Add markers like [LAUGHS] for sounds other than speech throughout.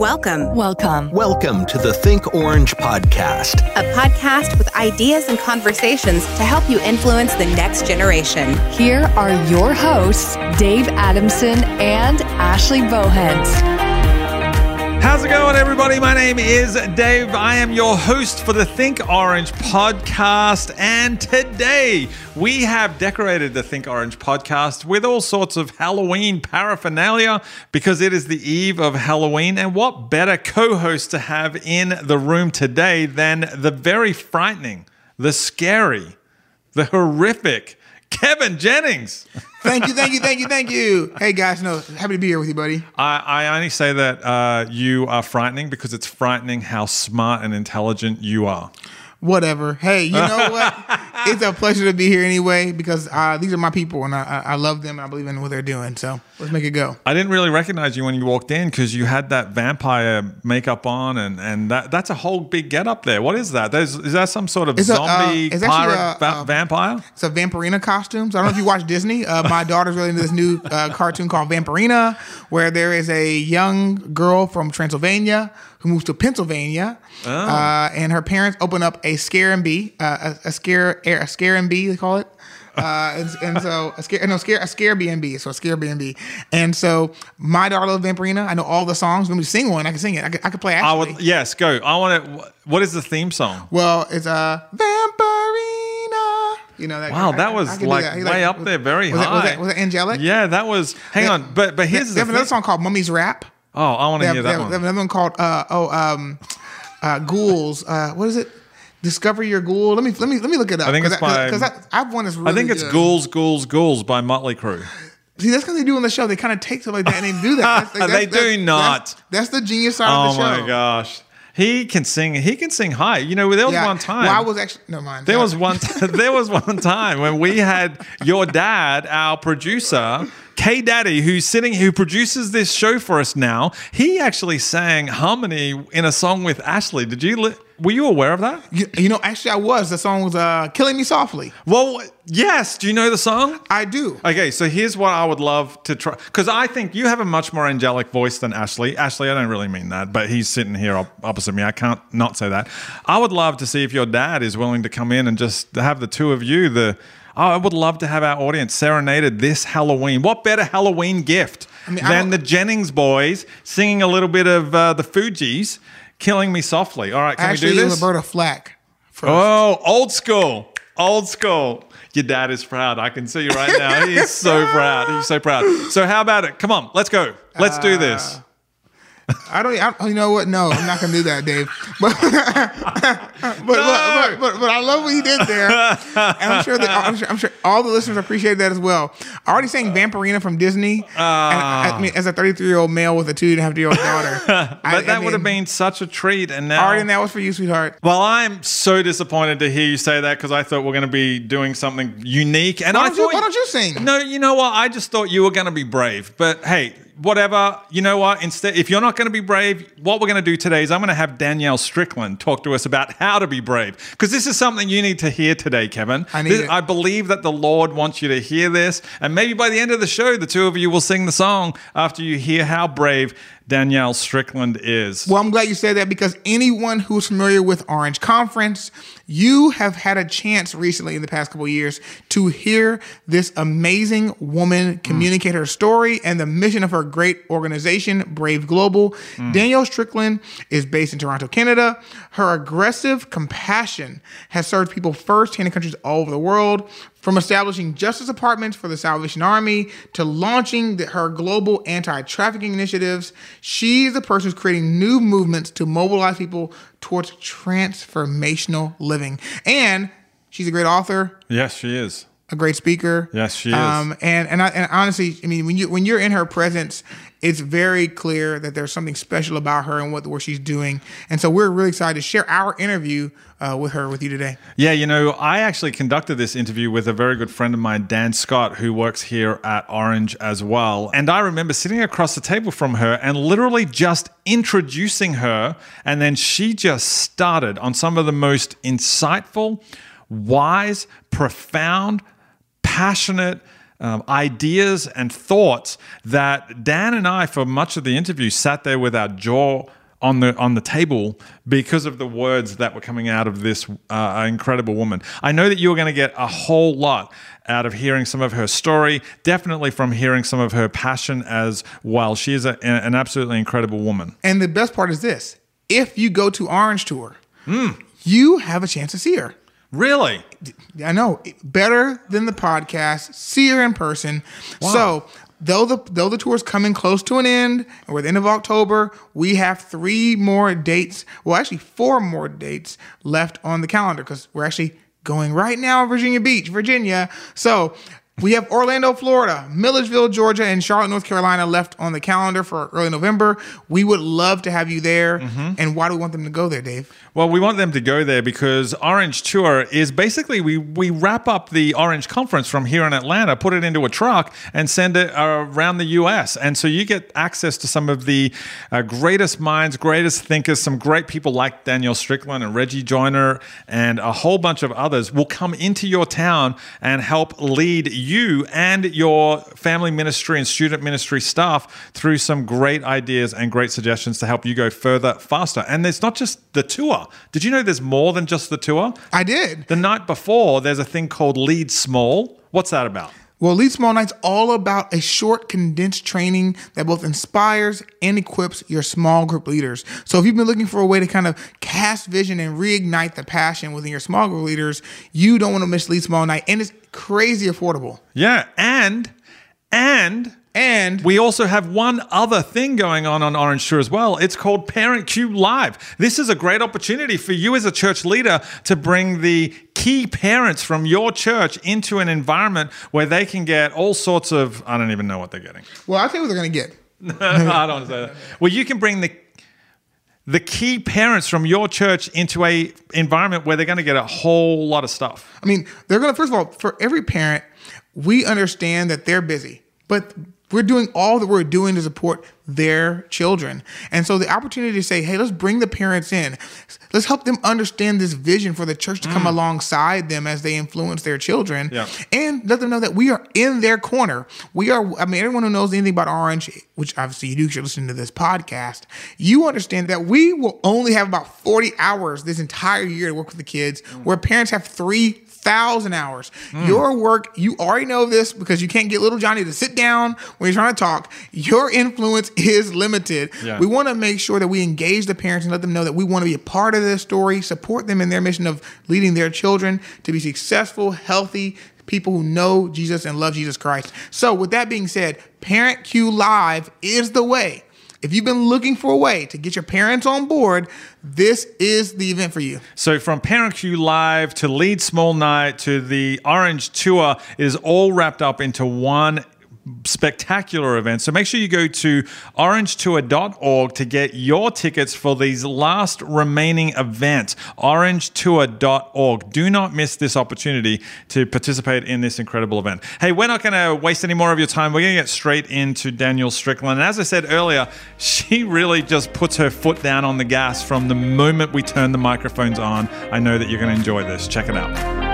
Welcome, Welcome. Welcome to the Think Orange podcast. a podcast with ideas and conversations to help you influence the next generation. Here are your hosts, Dave Adamson and Ashley Bohinc. How's it going, everybody? My name is Dave. I am your host for the Think Orange podcast. And today we have decorated the Think Orange podcast with all sorts of Halloween paraphernalia because it is the eve of Halloween. And what better co host to have in the room today than the very frightening, the scary, the horrific Kevin Jennings? [LAUGHS] Thank you, thank you, thank you, thank you. Hey guys, no, happy to be here with you, buddy. I, I only say that uh, you are frightening because it's frightening how smart and intelligent you are. Whatever. Hey, you know what? [LAUGHS] it's a pleasure to be here anyway because uh, these are my people and I, I love them and I believe in what they're doing. So let's make it go. I didn't really recognize you when you walked in because you had that vampire makeup on, and, and that that's a whole big get up there. What is that? There's, is that some sort of It's a, uh, zombie it's actually pirate a, va- uh, vampire? It's a Vampirina costumes. I don't know if you watch Disney. Uh, my daughter's really into this new uh, cartoon called Vampirina, where there is a young girl from Transylvania who moves to Pennsylvania, Oh. uh, and her parents open up a scare and bee, uh, a, a scare a scare and bee they call it. Uh, and, and so a scare no scare a scare B and B so a scare B and B and so my daughter loves Vampirina I know all the songs when we sing one I can sing it I could, I could play I actually would yes, go. I want to. What is the theme song? well it's a Vampirina you know that Wow, I- that was I like that. Way up there, very was It, was, high. was it angelic Yeah, that was. Hang They- on, but but They, here's they the have another song called Mummy's Rap. Oh, I want They to have, hear they that have- one. they have another one called uh, oh um, uh, Ghouls. Uh, what is it? Discover Your Ghoul. Let me let me let me look it up. I think it's by- because I've one that's really I think it's good. Ghouls, Ghouls, Ghouls by Motley Crue. See, that's because they do on the show. They kind of take stuff like that and they do that. [LAUGHS] That's- They that's- do that's- not. That's, that's the genius side Oh of the show. Oh my gosh, he can sing. He can sing high. You know, there was Yeah. one time. Well, I was actually no mind. There No. was one. [LAUGHS] there was one time when we had your dad, our producer, K Daddy, who's sitting, who produces this show for us now. He actually sang harmony in a song with Ashley. Did you? Li- were you aware of that? You, you know, actually, I was. The song was uh, "Killing Me Softly." Well, yes. Do you know the song? I do. Okay, so here's what I would love to try because I think you have a much more angelic voice than Ashley. Ashley, I don't really mean that, but he's sitting here op- opposite me. I can't not say that. I would love to see if your dad is willing to come in and just have the two of you. The oh, I would love to have our audience serenaded this Halloween. What better Halloween gift mean, I than don't- the Jennings boys singing a little bit of uh, the Fugees, "Killing Me Softly"? All right, can actually, we do this? Roberta Flack. First. Oh, old school. Old school. Your dad is proud. I can see you right now. He's so [LAUGHS] proud. He's so proud. So how about it? Come on, let's go. Let's do this. Uh, I don't. I, you know what? No, I'm not gonna do that, Dave. But [LAUGHS] but, but, but, but but I love what you did there, and I'm sure that I'm sure, I'm sure all the listeners appreciate that as well. I already sang Vampirina from Disney. and I, I ah. mean, as a 33 year old male with a two and a half year old daughter, [LAUGHS] But I, that I would have been such a treat. And now, Already, and that was for you, sweetheart. well, I'm so disappointed to hear you say that because I thought we're going to be doing something unique. And Why I don't you- thought, why don't you sing? No, you know what? I just thought you were going to be brave. But hey, whatever. You know what? Instead, if you're not going to be brave, what we're going to do today is I'm going to have Danielle Strickland talk to us about how to be brave because this is something you need to hear today, Kevin. I need This- it. I believe that the Lord wants you to hear this, and maybe by the end of the show, the two of you will sing the song after you hear how brave Danielle Strickland is. Well, I'm glad you said that because anyone who's familiar with Orange Conference, you have had a chance recently in the past couple of years to hear this amazing woman mm. communicate her story and the mission of her great organization, Brave Global. Mm. Danielle Strickland is based in Toronto, Canada. Her aggressive compassion has served people first in countries all over the world. From establishing justice departments for the Salvation Army to launching the, her global anti trafficking initiatives, she's the person who's creating new movements to mobilize people towards transformational living. And she's a great author, yes, she is. A great speaker. Yes, she is. Um, and and I, and honestly, I mean, when you when you're in her presence, it's very clear that there's something special about her and what what she's doing. And so we're really excited to share our interview uh, with her with you today. Yeah, you know, I actually conducted this interview with a very good friend of mine, Dan Scott, who works here at Orange as well. And I remember sitting across the table from her and literally just introducing her. And then she just started on some of the most insightful, wise, profound, passionate, um, ideas and thoughts that Dan and I, for much of the interview, sat there with our jaw on the on the table because of the words that were coming out of this uh, incredible woman. I know that you're going to get a whole lot out of hearing some of her story, definitely from hearing some of her passion as well. She is a, an absolutely incredible woman. And the best part is this if you go to Orange Tour, Hmm. you have a chance to see her. Really? I know better than the podcast. See her in person. So though the though the tour is coming close to an end, and we're at the end of October, we have three more dates. Well, actually four more dates left on the calendar because we're actually going right now, Virginia Beach, Virginia. So. We have Orlando, Florida, Milledgeville, Georgia, and Charlotte, North Carolina left on the calendar for early November. We would love to have you there. Mm-hmm. And why do we want them to go there, Dave? Well, we want them to go there because Orange Tour is basically we we wrap up the Orange Conference from here in Atlanta, put it into a truck, and send it around the U.S. And so you get access to some of the uh, greatest minds, greatest thinkers, some great people like Danielle Strickland and Reggie Joiner, and a whole bunch of others will come into your town and help lead you and your family ministry and student ministry staff through some great ideas and great suggestions to help you go further faster. And it's not just the tour. Did you know there's more than just the tour? I did. The night before, there's a thing called Lead Small. What's that about? Well, Lead Small Night's all about a short, condensed training that both inspires and equips your small group leaders. So, if you've been looking for a way to kind of cast vision and reignite the passion within your small group leaders, you don't want to miss Lead Small Night. And it's crazy affordable. Yeah, and and And we also have one other thing going on on Orange Tour as well. It's called Parent Cue Live. This is a great opportunity for you as a church leader to bring the key parents from your church into an environment where they can get all sorts of I don't even know what they're getting. well, I think what they're going to get. [LAUGHS] I don't say that. Well, you can bring the the key parents from your church into a environment where they're going to get a whole lot of stuff. I mean, they're going to, first of all, for every parent, we understand that they're busy, but we're doing all that we're doing to support their children. And so the opportunity to say, hey, let's bring the parents in. Let's help them understand this vision for the church to come mm. alongside them as they influence their children. Yeah. And let them know that we are in their corner. We are, I mean, everyone who knows anything about Orange, which obviously you do if you're listening to this podcast, you understand that we will only have about 40 hours this entire year to work with the kids, mm. where parents have three thousand hours. Hmm. Your work, you already know this because you can't get little Johnny to sit down when you're trying to talk. Your influence [LAUGHS] is limited. Yeah. We want to make sure that we engage the parents and let them know that we want to be a part of this story, support them in their mission of leading their children to be successful, healthy people who know Jesus and love Jesus Christ. So, with that being said, Parent Cue Live is the way. If you've been looking for a way to get your parents on board, this is the event for you. So from Parent Cue Live to Lead Small Night to the Orange Tour, it is all wrapped up into one spectacular event. So make sure you go to orangetour.org to get your tickets for these last remaining events. orangetour.org. Do not miss this opportunity to participate in this incredible event. Hey, we're not going to waste any more of your time. We're going to get straight into Danielle Strickland. And as I said earlier, [LAUGHS] she really just puts her foot down on the gas from the moment we turn the microphones on. I know that you're going to enjoy this. Check it out.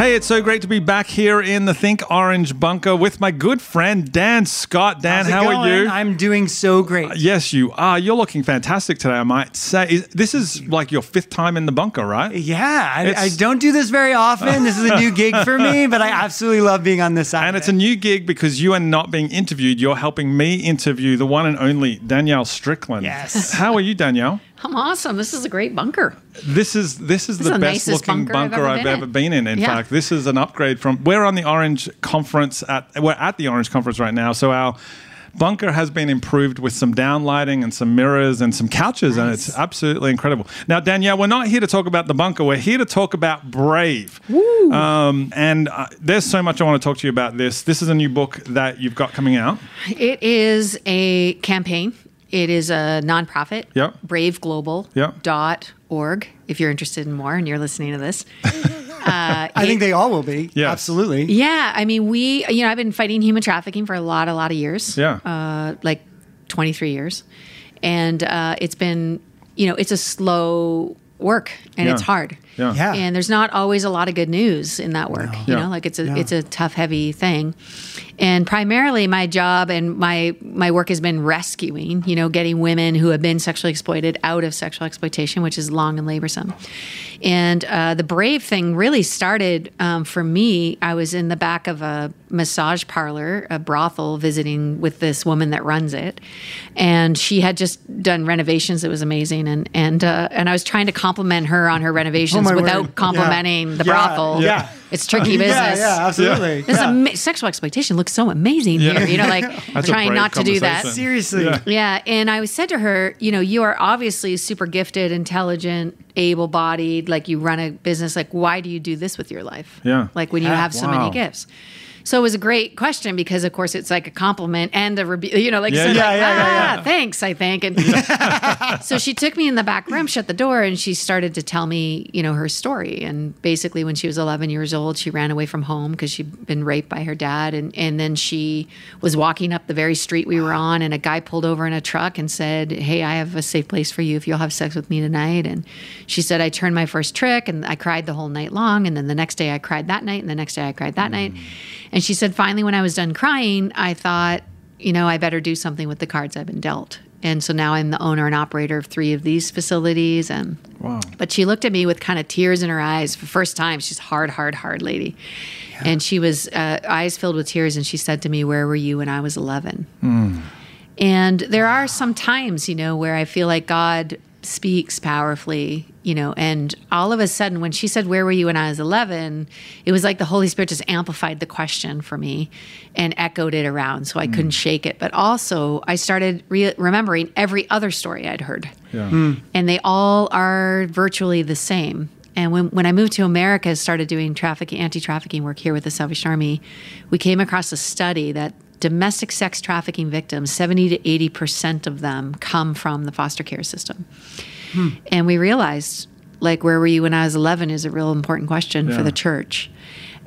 Hey, it's so great to be back here in the Think Orange bunker with my good friend Dan Scott. Dan, how are you? I'm doing so great. Uh, yes, you are. You're looking fantastic today, I might say. Is- This is like your fifth time in the bunker, right? Yeah, I, I don't do this very often. This is a new gig for me, [LAUGHS] but I absolutely love being on this side. And it's a new gig because you are not being interviewed. You're helping me interview the one and only Danielle Strickland. Yes. How are you, Danielle? I'm awesome. This is a great bunker. This is this is This the the best looking bunker I've ever I've been ever in. been in. In Yeah. fact, this is an upgrade from we're on the Orange Conference at we're at the Orange Conference right now. So our bunker has been improved with some downlighting and some mirrors and some couches, and it's absolutely incredible. Now, Danielle, we're not here to talk about the bunker. We're here to talk about Brave. Um, and uh, there's so much I want to talk to you about this. This is a new book that you've got coming out. It is a campaign. It is a nonprofit. Yep. BraveGlobal dot org. If you're interested in more and you're listening to this. [LAUGHS] I think they all will be. Yeah. Absolutely. Yeah, I mean, we. You know, I've been fighting human trafficking for a lot, a lot of years. Yeah. Uh, like 23 years, and uh, it's been, you know, it's a slow work and Yeah. it's hard. Yeah. Yeah. And there's not always a lot of good news in that work. You Yeah. know, like it's a Yeah. it's a tough, heavy thing. And primarily my job and my my work has been rescuing, you know, getting women who have been sexually exploited out of sexual exploitation, which is long and laborsome. And uh, the brave thing really started um, for me. I was in the back of a massage parlor, a brothel, visiting with this woman that runs it, and she had just done renovations. It was amazing, and and uh, and I was trying to compliment her on her renovations Without word. complimenting the Yeah. brothel. Yeah. It's tricky [LAUGHS] business. yeah, absolutely. This Yeah. ama- sexual exploitation looks so amazing here. You know, like [LAUGHS] That's a trying not to do that. Seriously. Yeah. Yeah, and I said to her, you know, you are obviously super gifted, intelligent, able-bodied. Like you run a business. Like, why do you do this with your life? Yeah. Like when you Yeah. have so Wow. many gifts. So it was a great question because, of course, it's like a compliment and a rebu- you know, like, Yeah, so yeah, like, yeah, ah, yeah. thanks, I think. And [LAUGHS] so she took me in the back room, shut the door, and she started to tell me, you know, her story. And basically, when she was 11 years old, she ran away from home because she'd been raped by her dad. And, and then she was walking up the very street we were on, and a guy pulled over in a truck and said, Hey, I have a safe place for you if you'll have sex with me tonight. And she said, I turned my first trick, and I cried the whole night long. And then the next day, I cried that night, and the next day, I cried that night. And she said, Finally, when I was done crying, I thought, you know, I better do something with the cards I've been dealt. And so now I'm the owner and operator of three of these facilities. And Wow. but she looked at me with kind of tears in her eyes for the first time. She's hard, hard, hard lady. And she was uh, eyes filled with tears. And she said to me, Where were you when I was 11? And there are some times, you know, where I feel like God speaks powerfully, you know, and all of a sudden when she said, Where were you when I was 11? It was like the Holy Spirit just amplified the question for me and echoed it around so I mm. couldn't shake it. But also, I started re- remembering every other story I'd heard. Yeah. Hmm. And they all are virtually the same. And when, when I moved to America, started doing trafficking, anti-trafficking work here with the Salvation Army, we came across a study that domestic sex trafficking victims, 70 to 80% of them come from the foster care system. Hmm. And we realized, like, where were you when I was 11 is a real important question Yeah. for the church.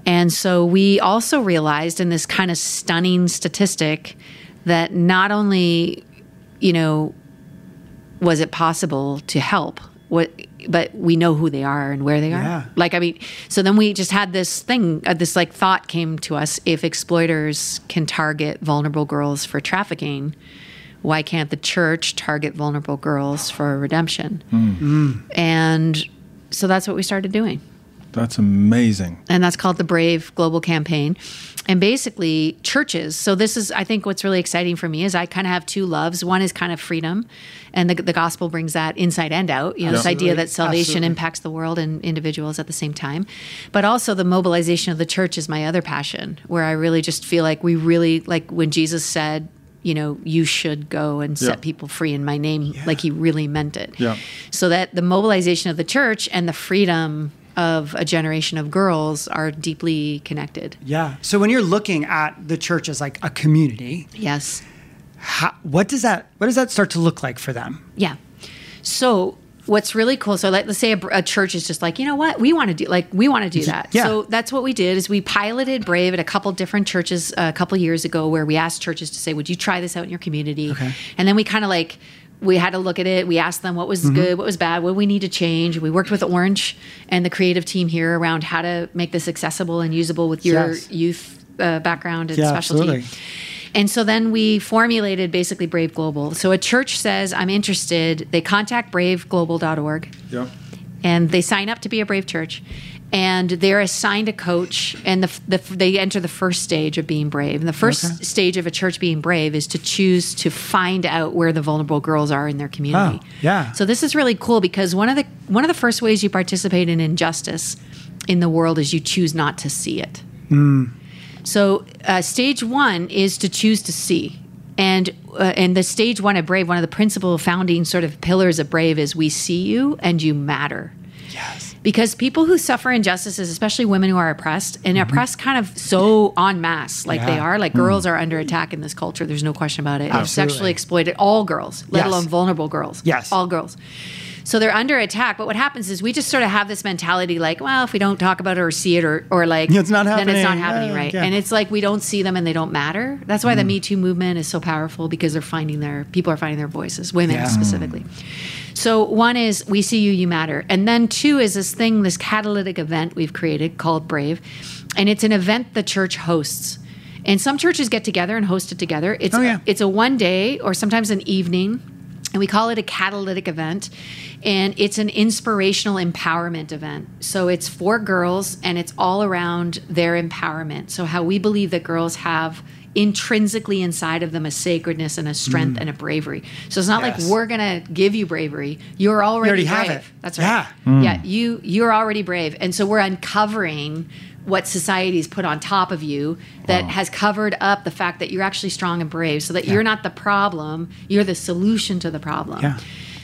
And so we also realized in this kind of stunning statistic that not only, you know, was it possible to help what but we know who they are and where they are. Yeah. like i mean so then we just had this thing uh, this like thought came to us if exploiters can target vulnerable girls for trafficking why can't the church target vulnerable girls for redemption? And so that's what we started doing That's amazing. and that's called the Brave Global Campaign. And basically, churches. So this is, I think, what's really exciting for me is I kind of have two loves. One is kind of freedom, and the, the gospel brings that inside and out. You know, this idea that salvation Absolutely. impacts the world and individuals at the same time. But also, the mobilization of the church is my other passion, where I really just feel like we really like when Jesus said. You know, you should go and set Yeah. people free in my name, like he really meant it. Yeah. So that the mobilization of the church and the freedom of a generation of girls are deeply connected. Yeah. So when you're looking at the church as like a community, Yes. how, what does that what does that start to look like for them? Yeah. So what's really cool so let, let's say a, a church is just like you know what we want to do like we want to do that Yeah. so that's what we did is we piloted brave at a couple different churches uh, a couple years ago where we asked churches to say would you try this out in your community Okay. and then we kind of like we had to look at it we asked them what was Mm-hmm. good what was bad what we need to change we worked with orange and the creative team here around how to make this accessible and usable with your Yes. youth uh, background and Yeah, specialty absolutely. and so then we formulated basically Brave Global. So a church says, I'm interested. They contact braveglobal.org Yeah. And they sign up to be a Brave church. And they're assigned a coach, and the, the, they enter the first stage of being brave. And the first stage of a church being brave is to choose to find out where the vulnerable girls are in their community. Oh, yeah. So this is really cool because one of the one of the first ways you participate in injustice in the world is you choose not to see it. So uh, stage one is to choose to see. And uh, and the stage one of Brave, one of the principal founding sort of pillars of Brave is we see you and you matter. Yes. Because people who suffer injustices, especially women who are oppressed, and oppressed kind of so en masse, like they Mm-hmm. Yeah. Mm. are, like girls are under attack in this culture. There's no question about it. Absolutely. Sexually exploited, all girls, let Yes. alone vulnerable girls. Yes. All girls. So they're under attack. But what happens is we just sort of have this mentality like, well, if we don't talk about it or see it or, or like, Yeah, it's not then it's not happening. happening, Yeah, right? yeah. And it's like we don't see them and they don't matter. That's why Mm. the Me Too movement is so powerful because they're finding their, people are finding their voices, women specifically. So one is we see you, you matter, and then two is this thing, this catalytic event we've created called Brave, and it's an event the church hosts. And some churches get together and host it together. It's Oh, yeah. it's a one day or sometimes an evening, and we call it a catalytic event. And it's an inspirational empowerment event. So it's for girls and it's all around their empowerment. So, how we believe that girls have intrinsically inside of them a sacredness and a strength mm. and a bravery. So it's not Yes. like we're gonna give you bravery. You're already, already have brave. it. That's right. Yeah. Yeah, you you're already brave. And so we're uncovering what society's put on top of you that has covered up the fact that you're actually strong and brave so that you're not the problem, you're the solution to the problem. Yeah.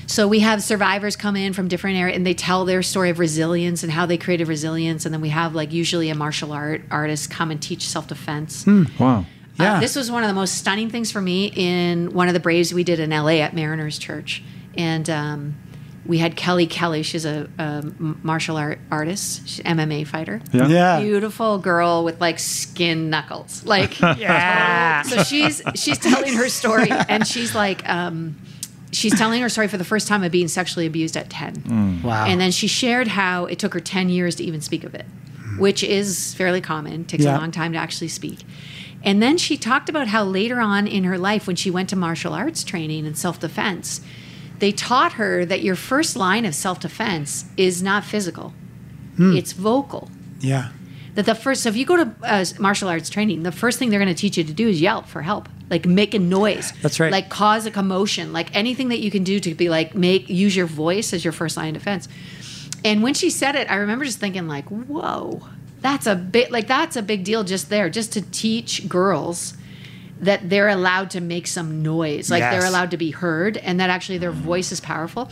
So we have survivors come in from different areas and they tell their story of resilience and how they created resilience and then we have like usually a martial art artist come and teach self-defense. Hmm. Wow. Yeah. Uh, this was one of the most stunning things for me in one of the Braves we did in LA at Mariners Church. And um, we had Kelly Kelly. She's a martial art artist, she's an MMA fighter. Yeah. Yeah. Beautiful girl with like skin knuckles. Like, [LAUGHS] Yeah. so she's she's telling her story, and she's like, um, she's telling her story for the first time of being sexually abused at ten. Wow. And then she shared how it took her 10 years to even speak of it, which is fairly common, takes Yeah. a long time to actually speak. And then she talked about how later on in her life, when she went to martial arts training and self defense, they taught her that your first line of self defense is not physical, it's vocal. yeah. That the first, so if you go to uh, martial arts training, the first thing they're going to teach you to do is yell for help, like make a noise. That's right. Like cause a commotion, like anything that you can do to be like make use your voice as your first line of defense. And when she said it, I remember just thinking like, whoa, that's a bit like that's a big deal just there, just to teach girls that they're allowed to make some noise, like they're allowed to be heard, and that actually their voice is powerful.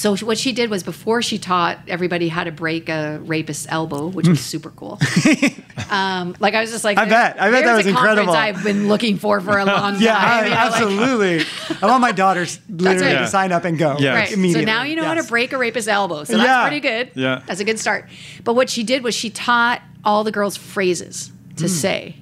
So what she did was before she taught everybody how to break a rapist's elbow, which was super cool. [LAUGHS] um, like I was just like, I bet. I bet that was a incredible." I've been looking for for a long [LAUGHS] time. Yeah, I- you know, like- absolutely. [LAUGHS] I want my daughters literally right. to sign up and go Yeah. Right. So now you know how to break a rapist's elbow. So that's Yeah. pretty good. Yeah. That's a good start. But what she did was she taught all the girls phrases to say.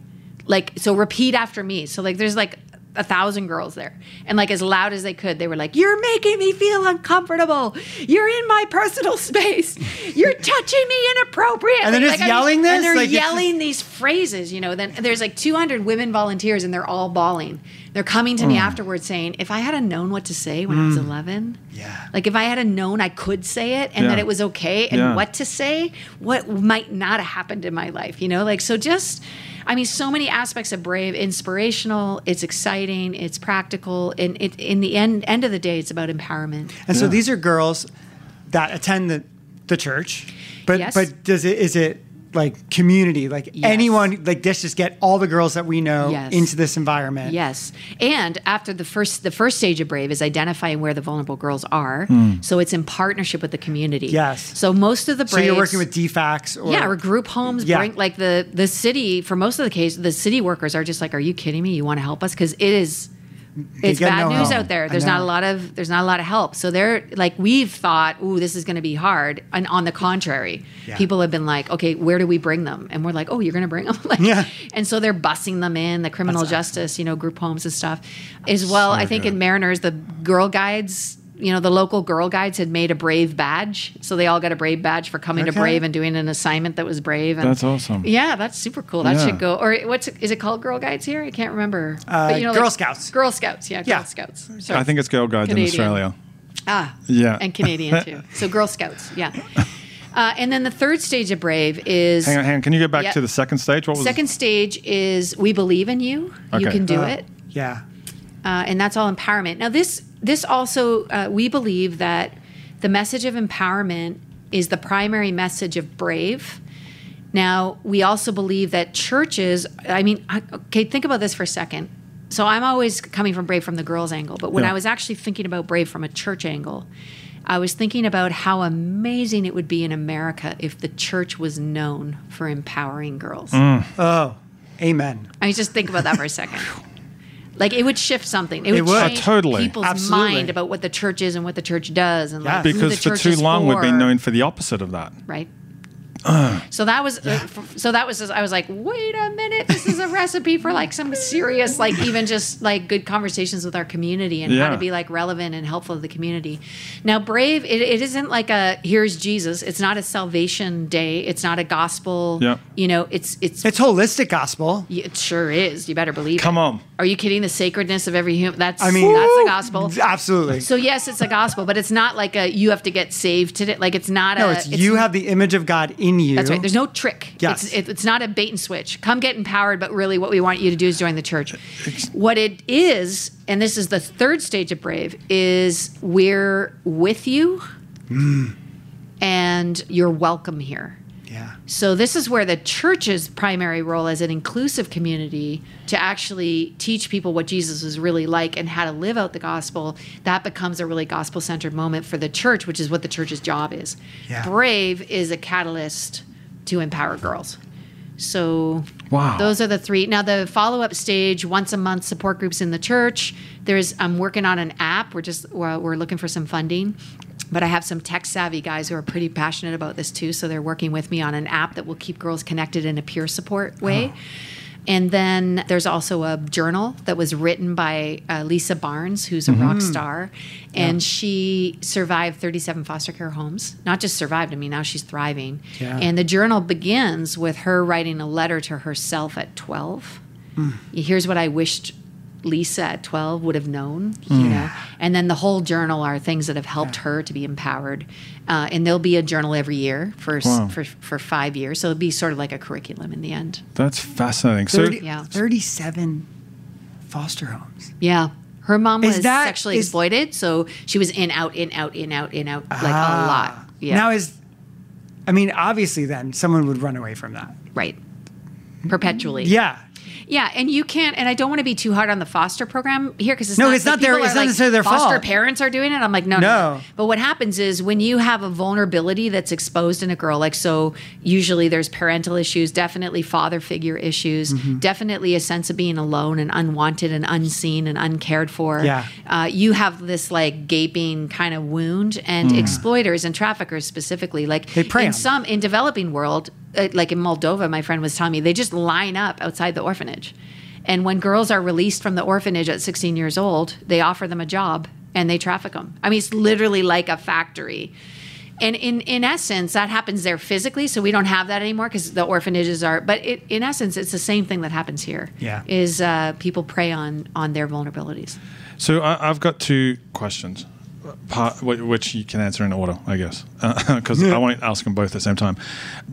Like, so repeat after me. So, like, there's like a thousand girls there. And, like, as loud as they could, they were like, You're making me feel uncomfortable. You're in my personal [LAUGHS] space. You're touching me inappropriately. And they're just Like, I mean, yelling this? And they're Like, yelling these phrases, you know. Then there's like 200 women volunteers and they're all bawling. They're coming to me mm. afterwards saying, If I had known what to say when I was mm. 11, Yeah. like if I had known I could say it and Yeah. that it was okay and Yeah. what to say, what might not have happened in my life, you know? Like so just I mean so many aspects of Brave, inspirational, it's exciting, it's practical, and it in the end end of the day it's about empowerment. And so these are girls that attend the, the church, but Yes. but does it is it like community like Yes. anyone like this just get all the girls that we know Yes. into this environment? Yes. And after the first the first stage of Brave is identifying where the vulnerable girls are. Hmm. So it's in partnership with the community. Yes. So most of the So you're working with DFACs or yeah, or group homes. Yeah. Bring like the the city for most of the case, the city workers are just like, "Are you kidding me? You want to help us?" Because it is, it's bad no news help. out there. There's not a lot of there's not a lot of help. So they're like, we've thought, "Ooh, this is going to be hard," and on the contrary, Yeah. people have been like, "Okay, where do we bring them?" And we're like, "Oh, you're going to bring them." [LAUGHS] like, Yeah. And so they're bussing them in the criminal justice, you know, group homes and stuff, as well. I think in Mariners, the Girl Guides. You know, the local Girl Guides had made a Brave badge, so they all got a Brave badge for coming Okay. to Brave and doing an assignment that was Brave. And That's awesome. yeah, that's super cool. That Yeah. should go. Or what's is it called? Girl Guides here? I can't remember. Uh, Girl Scouts. Girl Scouts. Yeah, Girl Yeah. Scouts. Sorry. I think it's Girl Guides in Australia. ah, Yeah. and Canadian too. [LAUGHS] So Girl Scouts. Yeah. Uh, and then the third stage of Brave is Hang on, hang on. Can you get back Yeah. to the second stage? What was second stage is we believe in you. You can do Uh, it. Yeah. Uh, and that's all empowerment. Now, this this also uh, we believe that the message of empowerment is the primary message of Brave. Now, we also believe that churches. I mean, okay, think about this for a second. So I'm always coming from Brave from the girls' angle, but when Yeah. I was actually thinking about Brave from a church angle, I was thinking about how amazing it would be in America if the church was known for empowering girls. Oh, amen. I mean, just think about that for a second. [LAUGHS] Like it would shift something. It would, would. Oh, change Oh, totally. people's Absolutely. mind about what the church is and what the church does, and Yeah. like because the for church too is long we've been known for the opposite of that. right. So that was uh, so that was just, I was like, wait a minute, this is a recipe for like some serious, like even just like good conversations with our community and how to be like relevant and helpful to the community. Now, Brave, it, it isn't like a here's Jesus. It's not a salvation day. It's not a gospel. Yeah. You know, it's it's It's holistic gospel. it sure is. You better believe. It. Come it. on. Are you kidding? The sacredness of every human. That's I mean, that's the gospel. Absolutely. So yes, it's a gospel, but it's not like a you have to get saved today. Like it's not no, a. it's, you have the image of God in you. That's right. There's no trick. Yes. It's, it, it's not a bait and switch. Come get empowered, but really what we want you to do is join the church. What it is, and this is the third stage of Brave, is we're with you mm. and you're welcome here. Yeah. So this is where the church's primary role as an inclusive community to actually teach people what Jesus was really like and how to live out the gospel, that becomes a really gospel centered moment for the church, which is what the church's job is. Yeah. Brave is a catalyst to empower girls. So Wow. those are the three. Now the follow up stage, once a month support groups in the church. There's I'm working on an app. We're just we're, we're looking for some funding. But I have some tech savvy guys who are pretty passionate about this too. So they're working with me on an app that will keep girls connected in a peer support way. And then there's also a journal that was written by uh, Lisa Barnes, who's a rock star. And she survived 37 foster care homes. Not just survived, I mean, now she's thriving. Yeah. And the journal begins with her writing a letter to herself at 12. Here's what I wished Lisa at 12 would have known, you know. And then the whole journal are things that have helped her to be empowered. Uh, and there'll be a journal every year for, s- Wow. for for 5 years. So it'll be sort of like a curriculum in the end. That's fascinating. So Yeah. 37 foster homes. Yeah. Her mom Is was that- sexually is- exploited, so she was in out in out in out in out like Ah. a lot. Yeah. Now is, I mean, obviously, then someone would run away from that. right. Perpetually. Yeah. Yeah, and you can't. And I don't want to be too hard on the foster program here because it's No, not, it's like, not their- it's not like, necessarily their foster fault. parents are doing it. I'm like, no, no, No. But what happens is when you have a vulnerability that's exposed in a girl, like so, usually there's parental issues, definitely father figure issues, Mm-hmm. definitely a sense of being alone and unwanted and unseen and uncared for. Yeah. uh, you have this like gaping kind of wound, and exploiters and traffickers specifically, like Mm. They prey in some in developing world, like in Moldova, my friend was telling me they just line up outside the orphanage. And when girls are released from the orphanage at 16 years old, they offer them a job and they traffic them. I mean, it's literally like a factory. And in, in essence, that happens there physically. So we don't have that anymore because the orphanages are. But it, in essence, it's the same thing that happens here. Yeah. Is uh, people prey on on their vulnerabilities. So I, I've got two questions, which you can answer in order, I guess, [LAUGHS] because I won't ask them both at the same time.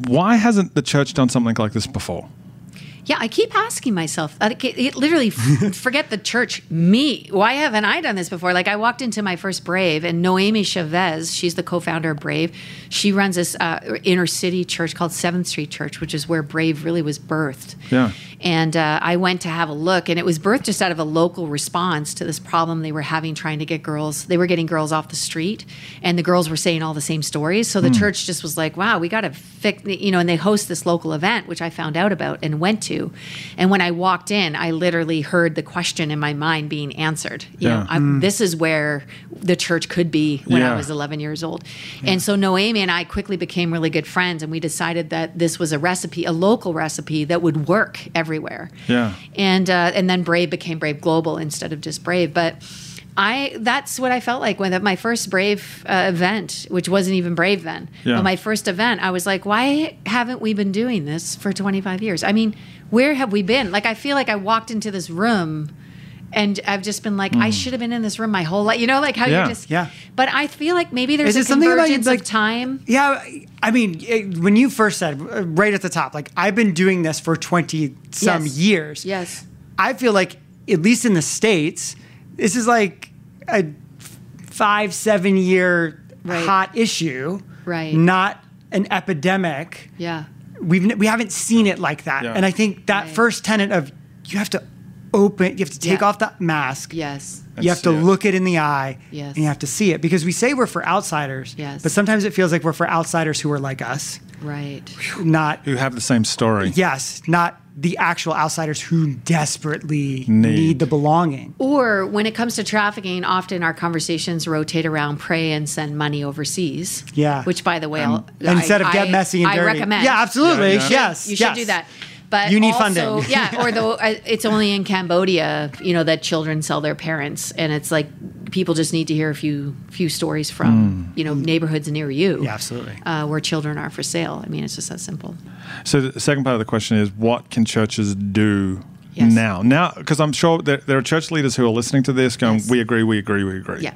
Why hasn't the church done something like this before? Yeah, I keep asking myself. uh, It, it literally, [LAUGHS] forget the church. Me, why haven't I done this before? Like I walked into my first Brave, and Noemi Chavez, she's the co-founder of Brave. She runs this uh, inner city church called Seventh Street Church, which is where Brave really was birthed. Yeah. And uh, I went to have a look, and it was birthed just out of a local response to this problem they were having trying to get girls. They were getting girls off the street, and the girls were saying all the same stories. So the church just was like, "Wow, we got to fix," you know. And they host this local event, which I found out about and went to. And when I walked in, I literally heard the question in my mind being answered. You know, Yeah. I'm, this is where the church could be when Yeah. I was 11 years old. And so Noemi and I quickly became really good friends, and we decided that this was a recipe, a local recipe that would work everywhere. Yeah. And uh, and then Brave became Brave Global instead of just Brave, but. I that's what I felt like when at my first Brave uh, event, which wasn't even Brave then. Yeah. But my first event, I was like, why haven't we been doing this for 25 years? I mean, where have we been? Like I feel like I walked into this room and I've just been like, I should have been in this room my whole life. You know, like how. Yeah. you just Yeah. But I feel like maybe there's Is a it something about you, like- of time. Yeah, I mean, it, when you first said uh, right at the top, like I've been doing this for twenty some Yes. years. Yes. I feel like at least in the states, this is like a five seven year Right. hot issue, Right. Not an epidemic. Yeah. We've we haven't seen it like that, Yeah. and I think that Right. first tenet of you have to open, you have to take Yeah. off the mask. Yes. You have to it. look it in the eye Yes. and you have to see it because we say we're for outsiders, Yes. but sometimes it feels like we're for outsiders who are like us, Right. not Who have the same story? yes, not the actual outsiders who desperately Need. need, the belonging. Or when it comes to trafficking, often our conversations rotate around pray and send money overseas. Yeah. Which, by the way, I'll, Instead of get messy and I dirty. recommend. Yeah, absolutely. Yeah, yeah. Yes, You should yes. do that. But You need also- funding. [LAUGHS] yeah, or though [LAUGHS] uh, it's only in Cambodia, you know, that children sell their parents, and it's like people just need to hear a few few stories from you know neighborhoods near you, Yeah, absolutely. uh, where children are for sale. I mean, it's just that simple. So the second part of the question is, what can churches do Yes. now? Now, because I'm sure there, there are church leaders who are listening to this, going, Yes. "We agree, we agree, we agree." Yeah.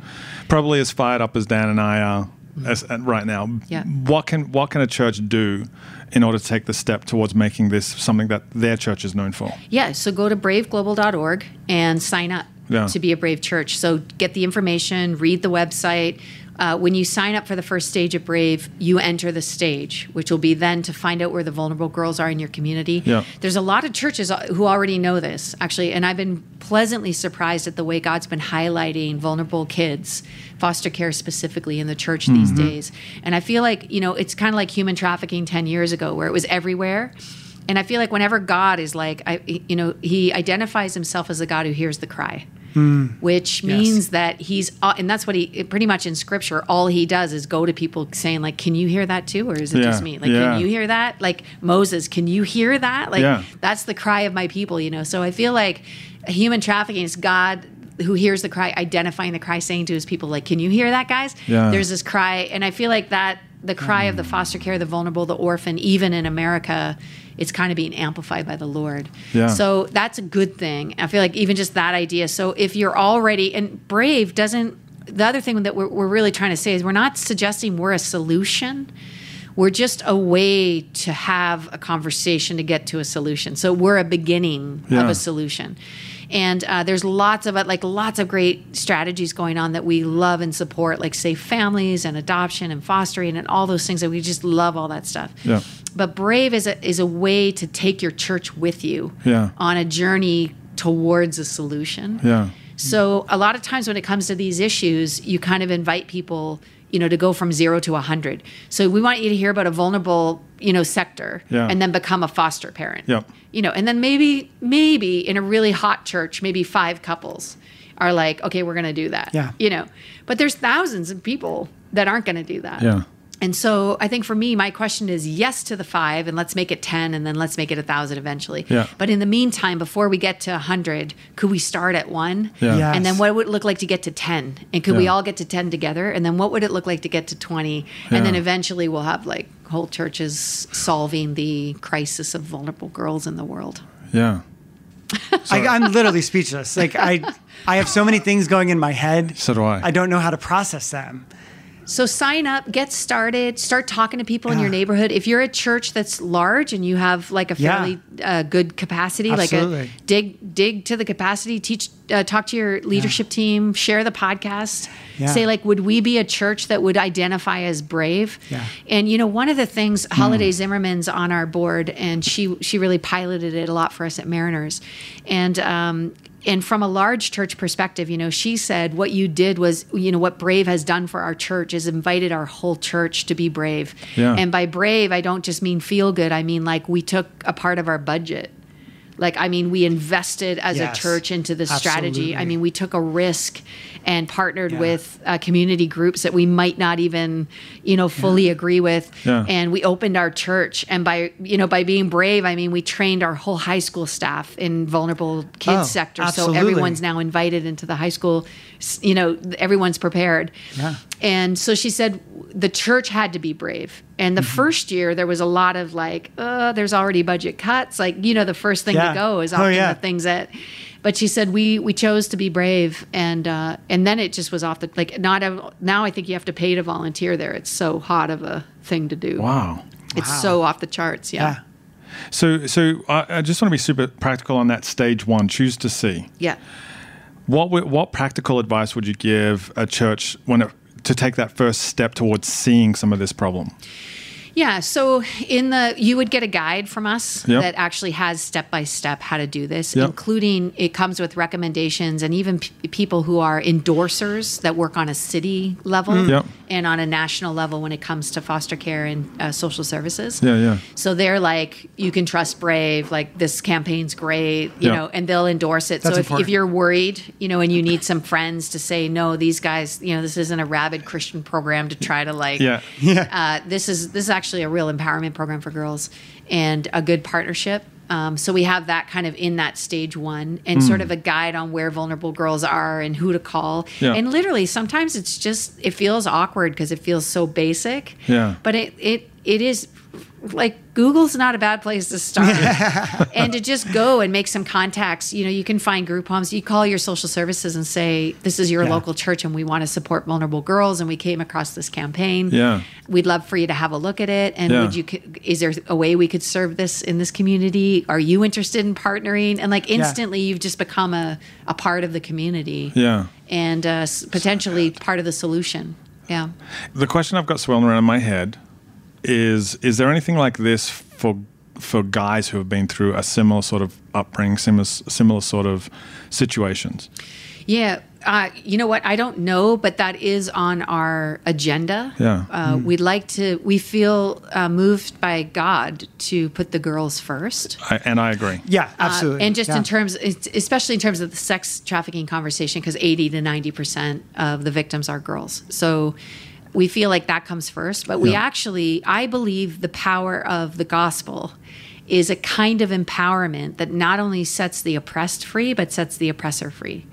Probably as fired up as Dan and I are as, uh, right now. Yeah. What can what can a church do in order to take the step towards making this something that their church is known for? Yeah, so go to braveglobal.org and sign up Yeah. to be a Brave Church. So get the information, read the website. Uh, when you sign up for the first stage of Brave, you enter the stage, which will be then to find out where the vulnerable girls are in your community. Yeah. There's a lot of churches uh, who already know this, actually, and I've been pleasantly surprised at the way God's been highlighting vulnerable kids, foster care specifically in the church these days. And I feel like, you know, it's kind of like human trafficking 10 years ago where it was everywhere. And I feel like whenever God is like, I, you know, he identifies himself as the God who hears the cry, which means that he's, uh, and that's what he pretty much in scripture, all he does is go to people saying, like, can you hear that too? Or is it Yeah, just me? Like, yeah. can you hear that? Like, Moses, can you hear that? Like, Yeah. that's the cry of my people, you know? So I feel like human trafficking is God who hears the cry, identifying the cry, saying to his people, like, can you hear that, guys? Yeah. There's this cry. And I feel like that, the cry of the mm. foster care, the vulnerable, the orphan, even in America, it's kind of being amplified by the Lord. Yeah. So that's a good thing. I feel like even just that idea. So if you're already, and Brave doesn't, the other thing that we're, we're really trying to say is we're not suggesting we're a solution. We're just a way to have a conversation to get to a solution. So we're a beginning of a solution. And uh, there's lots of like lots of great strategies going on that we love and support, like safe families and adoption and fostering and all those things that we just love all that stuff. Yeah. But Brave is a is a way to take your church with you Yeah. on a journey towards a solution. Yeah. So a lot of times when it comes to these issues, you kind of invite people, you know, to go from zero to a hundred. So we want you to hear about a vulnerable, you know, sector, Yeah. and then become a foster parent. Yep. You know, and then maybe, maybe in a really hot church, maybe five couples are like, okay, we're going to do that. Yeah. You know, but there's thousands of people that aren't going to do that. Yeah. And so I think for me, my question is yes to the five, and let's make it 10, and then let's make it a thousand eventually. Yeah. But in the meantime, before we get to a 100, could we start at one? Yeah. Yes. And then what would it look like to get to 10? And could we all get to 10 together? And then what would it look like to get to 20? And then eventually we'll have like whole churches solving the crisis of vulnerable girls in the world. Yeah. [LAUGHS] I, I'm literally speechless. Like I, I have so many things going in my head. So do I. I don't know how to process them. So sign up, get started, start talking to people in your neighborhood. If you're a church that's large and you have like a Yeah. fairly uh, good capacity, like Absolutely. a dig dig to the capacity, teach uh, talk to your leadership team, share the podcast. Yeah. Say like, would we be a church that would identify as brave? Yeah. And you know, one of the things Holiday Zimmerman's on our board, and she she really piloted it a lot for us at Mariners, and um, and from a large church perspective, you know, she said what you did was, you know, what Brave has done for our church is invited our whole church to be brave. Yeah. And by brave, I don't just mean feel good. I mean like we took a part of our budget. Like I mean, we invested as Yes. a church into this strategy. I mean, we took a risk and partnered Yeah. with uh, community groups that we might not even, you know, fully agree with. Yeah. And we opened our church, and by you know by being brave, I mean we trained our whole high school staff in vulnerable kids Oh, sector. absolutely. So everyone's now invited into the high school. You know, everyone's prepared. And so she said the church had to be brave. And Mm-hmm. the first year there was a lot of like, uh, there's already budget cuts. Like, you know, the first thing Yeah. to go is Oh, often yeah. the things that. But she said we we chose to be brave, and uh, and then it just was off the like not a, now I think you have to pay to volunteer there. It's so hot of a thing to do. Wow. It's so off the charts. Yeah. Yeah. So, so I, I just want to be super practical on that stage one. Choose to see. Yeah. What what practical advice would you give a church when it, to take that first step towards seeing some of this problem? Yeah, so in the you would get a guide from us Yep. that actually has step by step how to do this, Yep. including it comes with recommendations and even p- people who are endorsers that work on a city level Mm. Yep. and on a national level when it comes to foster care and uh, social services. Yeah, yeah. So they're like, you can trust Brave. Like this campaign's great, you Yeah. know, and they'll endorse it. That's so if, if you're worried, you know, and you need some friends to say, no, these guys, you know, this isn't a rabid Christian program to try to like, Yeah. [LAUGHS] Yeah. uh, this is this is actually a real empowerment program for girls and a good partnership. Um, so we have that kind of in that stage one and sort of a guide on where vulnerable girls are and who to call. Yeah. And literally, sometimes it's just it feels awkward because it feels so basic. Yeah. But it it it is like Google's not a bad place to start. [LAUGHS] and to just go and make some contacts. You know, you can find group homes. You call your social services and say, "This is your Yeah. local church, and we want to support vulnerable girls." And we came across this campaign. Yeah. We'd love for you to have a look at it. And Yeah. would you? Is there a way we could serve this in this community? Are you interested in partnering? And like instantly, you've just become a a part of the community. Yeah. And uh, potentially part of the solution. Yeah. The question I've got swirling around in my head is: Is there anything like this for for guys who have been through a similar sort of upbringing, similar similar sort of situations? Yeah. Uh, you know what? I don't know, but that is on our agenda. Yeah. Uh, We'd like to, we feel uh, moved by God to put the girls first. I, and I agree. Yeah, Uh, absolutely. and just Yeah. in terms, especially in terms of the sex trafficking conversation, because 80 to 90% of the victims are girls. So we feel like that comes first. But we Yeah. actually, I believe the power of the gospel is a kind of empowerment that not only sets the oppressed free, but sets the oppressor free.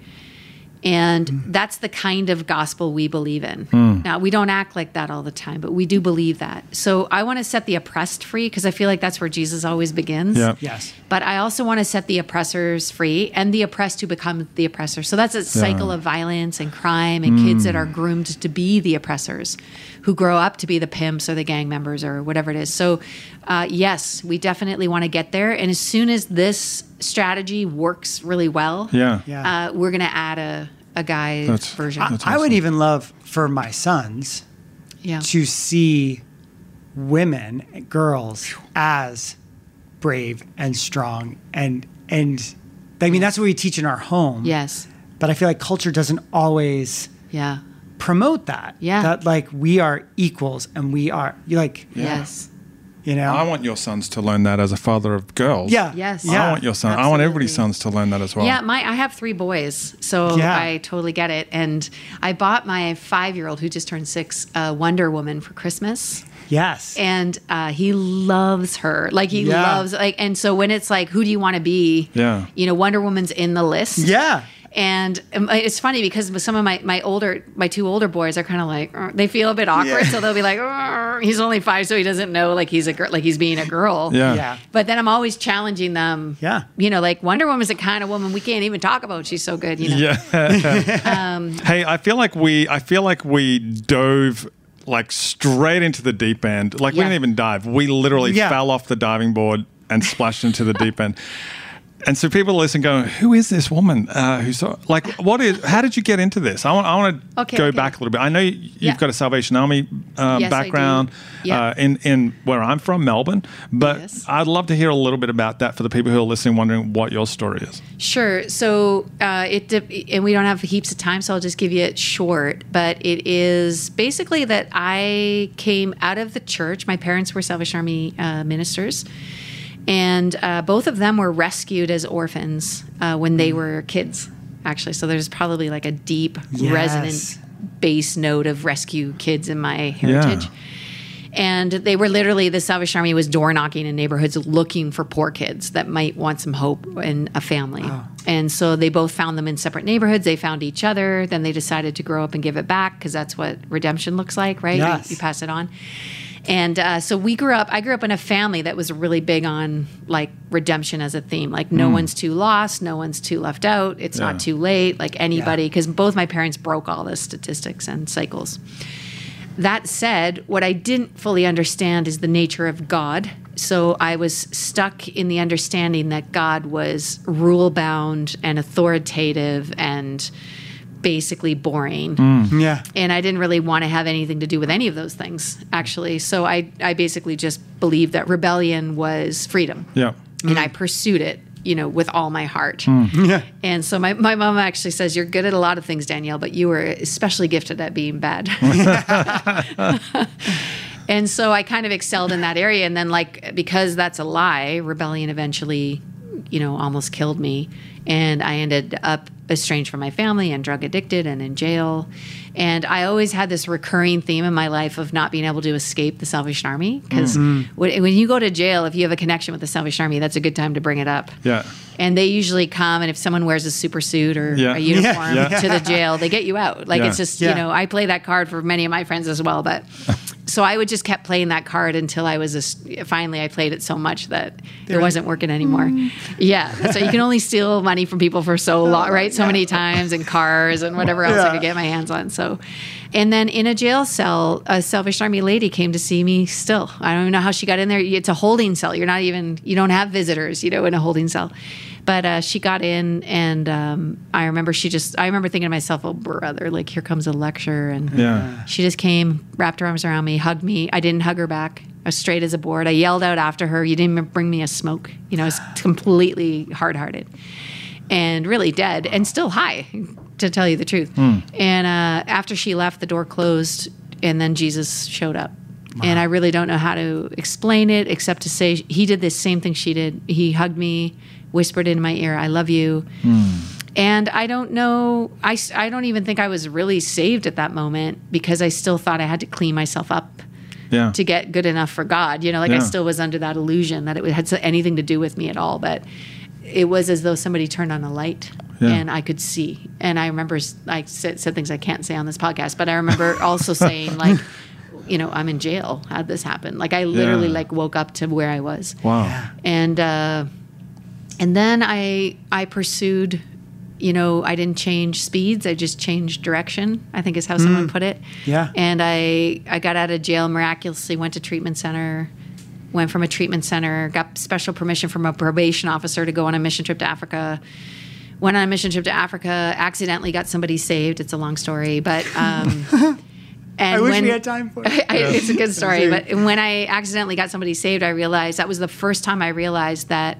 And mm. that's the kind of gospel we believe in. Hmm. Now, we don't act like that all the time, but we do believe that. So I want to set the oppressed free because I feel like that's where Jesus always begins. Yeah. yes. But I also want to set the oppressors free and the oppressed who become the oppressor. So that's a cycle of violence and crime and kids that hmm. are groomed to be the oppressors who grow up to be the pimps or the gang members or whatever it is. So, uh, yes, we definitely want to get there. And as soon as this strategy works really well, Yeah. Yeah. uh, we're going to add a, a guy That's- version. I, I would even love for my sons yeah. to see women, girls, as brave and strong and and I mean that's what we teach in our home. Yes. But I feel like culture doesn't always Yeah. promote that. Yeah. That like we are equals and we are you like Yes. You know. I want your sons to learn that as a father of girls. yeah. Yes. Yeah. I want your son. I want everybody's sons to learn that as well. Yeah, my I have three boys, so Yeah. I totally get it. And I bought my five year old who just turned six a Wonder Woman for Christmas. Yes. And uh, he loves her. Like he Yeah. loves like and so when it's like who do you want to be? Yeah. You know, Wonder Woman's in the list. yeah. And um, it's funny because some of my, my older my two older boys are kind of like "Uh," they feel a bit awkward, Yeah. so they'll be like, "Uh," he's only five, so he doesn't know like he's a girl, like he's being a girl. Yeah. Yeah. But then I'm always challenging them. Yeah. You know, like Wonder Woman's the kind of woman we can't even talk about. She's so good. You know. Yeah. [LAUGHS] Um, hey, I feel like we I feel like we dove like straight into the deep end. Like we didn't even dive. We literally Yeah. fell off the diving board and splashed into the deep end. And so people listen, going, "Who is this woman? Uh, who's so, like? What is? How did you get into this? I want. I want to Okay, go okay. back a little bit. I know you- you've Yeah. got a Salvation Army um, Yes, background Yeah. uh, in in where I'm from, Melbourne. But Yes. I'd love to hear a little bit about that for the people who are listening, wondering what your story is. Sure. So uh, it and we don't have heaps of time, so I'll just give you it short. But it is basically that I came out of the church. My parents were Salvation Army uh, ministers, and uh, both of them were rescued as orphans uh, when they were kids. Actually, so there's probably like a deep Yes. resonant bass note of rescue kids in my heritage. And they were literally the Salvation Army was door knocking in neighborhoods looking for poor kids that might want some hope and a family. And so they both found them in separate neighborhoods. They found each other. Then they decided to grow up and give it back because that's what redemption looks like, right? You- You, pass it on. And uh, so we grew up. I grew up in a family that was really big on like redemption as a theme. Like no one's too lost, no one's too left out. It's Yeah. not too late. Like anybody, because both my parents broke all the statistics and cycles. That said, what I didn't fully understand is the nature of God. So I was stuck in the understanding that God was rule bound and authoritative and basically boring. Mm. Yeah. And I didn't really want to have anything to do with any of those things, actually. So I, I basically just believed that rebellion was freedom Yeah. and I mm. pursued it, you know, with all my heart. Mm. [LAUGHS] Yeah. And so my, my mom actually says, You're good at a lot of things, Danielle, but you were especially gifted at being bad. [LAUGHS] [LAUGHS] and so I kind of excelled in that area. And then, like, because that's a lie, rebellion eventually you know, almost killed me. And I ended up estranged from my family and drug addicted and in jail. And I always had this recurring theme in my life of not being able to escape the Salvation Army. Because mm-hmm. when, when you go to jail, if you have a connection with the Salvation Army, that's a good time to bring it up. Yeah. And they usually come, and if someone wears a super suit or Yeah. a [LAUGHS] uniform Yeah. to the jail, they get you out. Like Yeah. it's just, Yeah. you know, I play that card for many of my friends as well. But [LAUGHS] so I would just kept playing that card until I was a, finally I played it so much that it wasn't working anymore. Mm. Yeah, so. You can only steal money from people for so long, oh, right? So many times, and cars and whatever else I could get my hands on. So, and then in a jail cell, a Salvation Army lady came to see me. Still, I don't even know how she got in there. It's a holding cell. You're not even. You don't have visitors. You know, in a holding cell. But uh, she got in, and um, I remember she just. I remember thinking to myself, "Oh, brother, like here comes a lecture." And Yeah. she just came, wrapped her arms around me, hugged me. I didn't hug her back. I was straight as a board. I yelled out after her, "You didn't bring me a smoke." You know, I was [SIGHS] completely hard-hearted and really dead, and still high, to tell you the truth. And uh, after she left, the door closed, and then Jesus showed up. And I really don't know how to explain it except to say he did the same thing she did. He hugged me, whispered in my ear, "I love you." Hmm. And I don't know, I, I don't even think I was really saved at that moment because I still thought I had to clean myself up Yeah. to get good enough for God. You know, like I still was under that illusion that it had anything to do with me at all. But it was as though somebody turned on a light Yeah. and I could see. And I remember I said, said things I can't say on this podcast, but I remember also [LAUGHS] saying, like, you know, I'm in jail. How'd this happen? Like, I literally Yeah. like woke up to where I was wow. and uh, and then I I pursued. You know, I didn't change speeds. I just changed direction. I think is how someone put it. Yeah. And I I got out of jail miraculously. Went to treatment center. Went from a treatment center. Got special permission from a probation officer to go on a mission trip to Africa. Went on a mission trip to Africa. Accidentally got somebody saved. It's a long story, but. Um, [LAUGHS] And I wish when, we had time for it. [LAUGHS] I, It's a good story, [LAUGHS] but when I accidentally got somebody saved, I realized that was the first time I realized that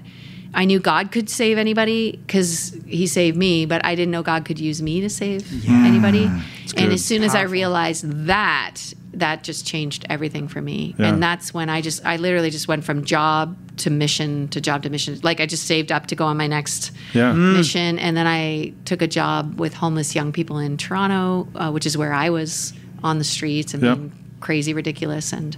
I knew God could save anybody because He saved me, but I didn't know God could use me to save anybody. And as soon as I realized that, that just changed everything for me. Yeah. And that's when I just, I literally just went from job to mission to job to mission. Like I just saved up to go on my next Yeah. mission, and then I took a job with homeless young people in Toronto, uh, which is where I was on the streets and Yep. being crazy ridiculous and.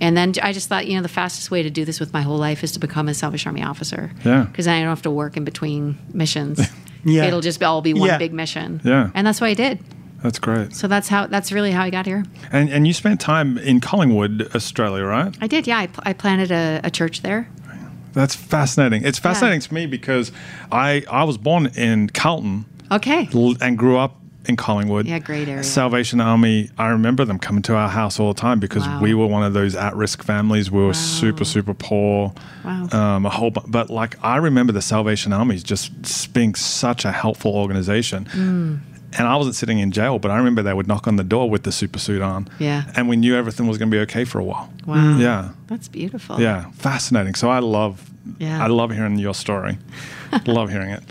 And then I just thought, you know, the fastest way to do this with my whole life is to become a Salvation Army officer. Yeah. Because then I don't have to work in between missions. [LAUGHS] Yeah. It'll just all be one Yeah. big mission. Yeah. And that's what I did. That's great. So that's how, that's really how I got here. And and you spent time in Collingwood, Australia, right? I did, yeah. I, pl- I planted a, a church there. That's fascinating. It's fascinating to me because I I was born in Carlton Okay. and grew up in Collingwood. Yeah, great area. Salvation Army. I remember them coming to our house all the time because Wow. we were one of those at-risk families. We were super super poor. Wow. Um, a whole, bu- but like I remember the Salvation Army just being such a helpful organization. Mm. And I wasn't sitting in jail, but I remember they would knock on the door with the super suit on. Yeah. And we knew everything was going to be okay for a while. Wow. Yeah. That's beautiful. Yeah, fascinating. So I love, Yeah. I love hearing your story. [LAUGHS] love hearing it.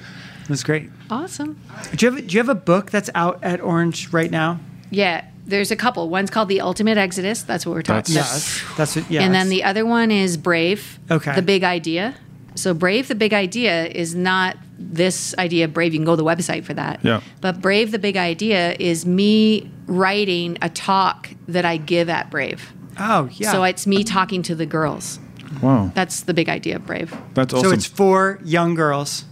It was great. Awesome. Do you have Do you have a book that's out at Orange right now? Yeah. There's a couple. One's called The Ultimate Exodus. That's what we're talking That's- about. That's what. Yeah. and then the other one is Brave. Okay. The Big Idea. So Brave the Big Idea is not this idea of Brave. You can go to the website for that. Yeah. But Brave the Big Idea is me writing a talk that I give at Brave. Oh yeah. So it's me talking to the girls. Wow, That's the big idea of Brave. that's awesome. So it's for young girls.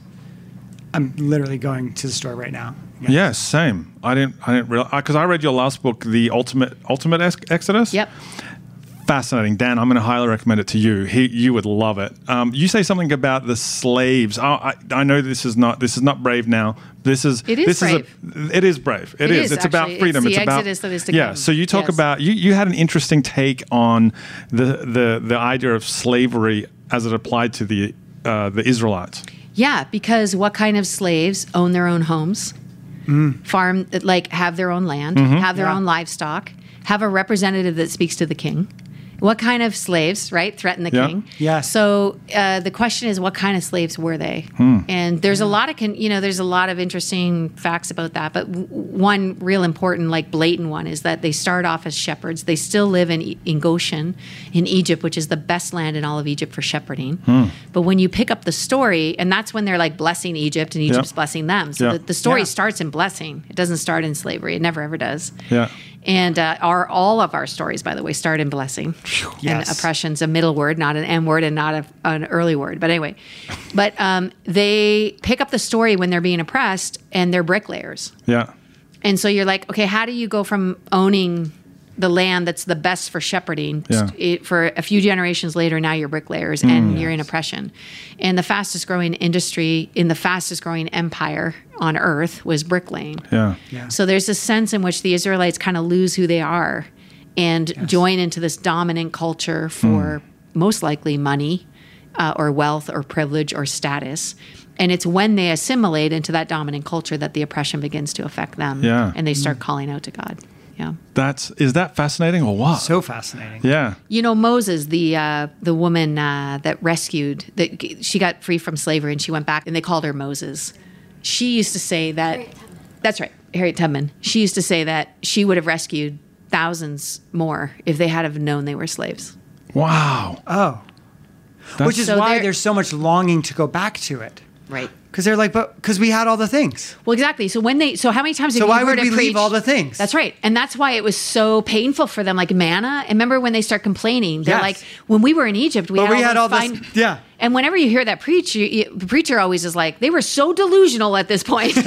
I'm literally going to the store right now. yeah, same. I didn't, I didn't realize because I read your last book, The Ultimate Ultimate Ex- Exodus. Yep. fascinating. Dan, I'm going to highly recommend it to you. He, you would love it. Um, you say something about the slaves. I, I, I know this is not this is not brave now. This is It is this brave. is a, it is brave. It is. is, It's about freedom. It's freedom. the about exodus that is to yeah. come. So you talk Yes. about you you had an interesting take on the the the idea of slavery as it applied to the uh, the Israelites. Yeah, because what kind of slaves own their own homes, mm. farm, like have their own land, mm-hmm. have their Yeah. own livestock, have a representative that speaks to the king, What kind of slaves, right, threaten the Yeah. king? Yeah. So uh, the question is, what kind of slaves were they? Hmm. And there's a lot of, con- you know, there's a lot of interesting facts about that. But w- one real important, like blatant one, is that they start off as shepherds. They still live in, E- in Goshen, in Egypt, which is the best land in all of Egypt for shepherding. Hmm. But when you pick up the story, and that's when they're like blessing Egypt, and Egypt's blessing them. So Yeah. the, the story Yeah. starts in blessing. It doesn't start in slavery. It never ever does. Yeah. And uh, our all of our stories, by the way, start in blessing. And Yes. oppression's a middle word, not an M word, and not a, an early word. But anyway, but um, they pick up the story when they're being oppressed, and they're bricklayers. Yeah. And so you're like, okay, how do you go from owning the land that's the best for shepherding Yeah. it, for a few generations later? Now you're bricklayers mm. and you're in oppression. And the fastest growing industry in the fastest growing empire on earth was bricklaying. Yeah. So there's a sense in which the Israelites kind of lose who they are and join into this dominant culture for mm. most likely money uh, or wealth or privilege or status. And it's when they assimilate into that dominant culture that the oppression begins to affect them. Yeah. And they start mm. calling out to God. Yeah. That's is that fascinating or what? So fascinating. yeah. You know Moses, the uh, the woman uh, that rescued that she got free from slavery and she went back and they called her Moses. She used to say that. That's right, Harriet Tubman. She used to say that she would have rescued thousands more if they had have known they were slaves. Wow. Oh. Which is So why there's so much longing to go back to it. Right. Because they're like, but because we had all the things. Well, exactly. So when they, so how many times have So you why would we leave all the things? That's right, and that's why it was so painful for them. Like manna. And remember when they start complaining? They're Yes. like, when we were in Egypt, we had we all, had all this- fine. yeah. And whenever you hear that preach, you, you, the preacher always is like, they were so delusional at this point. [LAUGHS]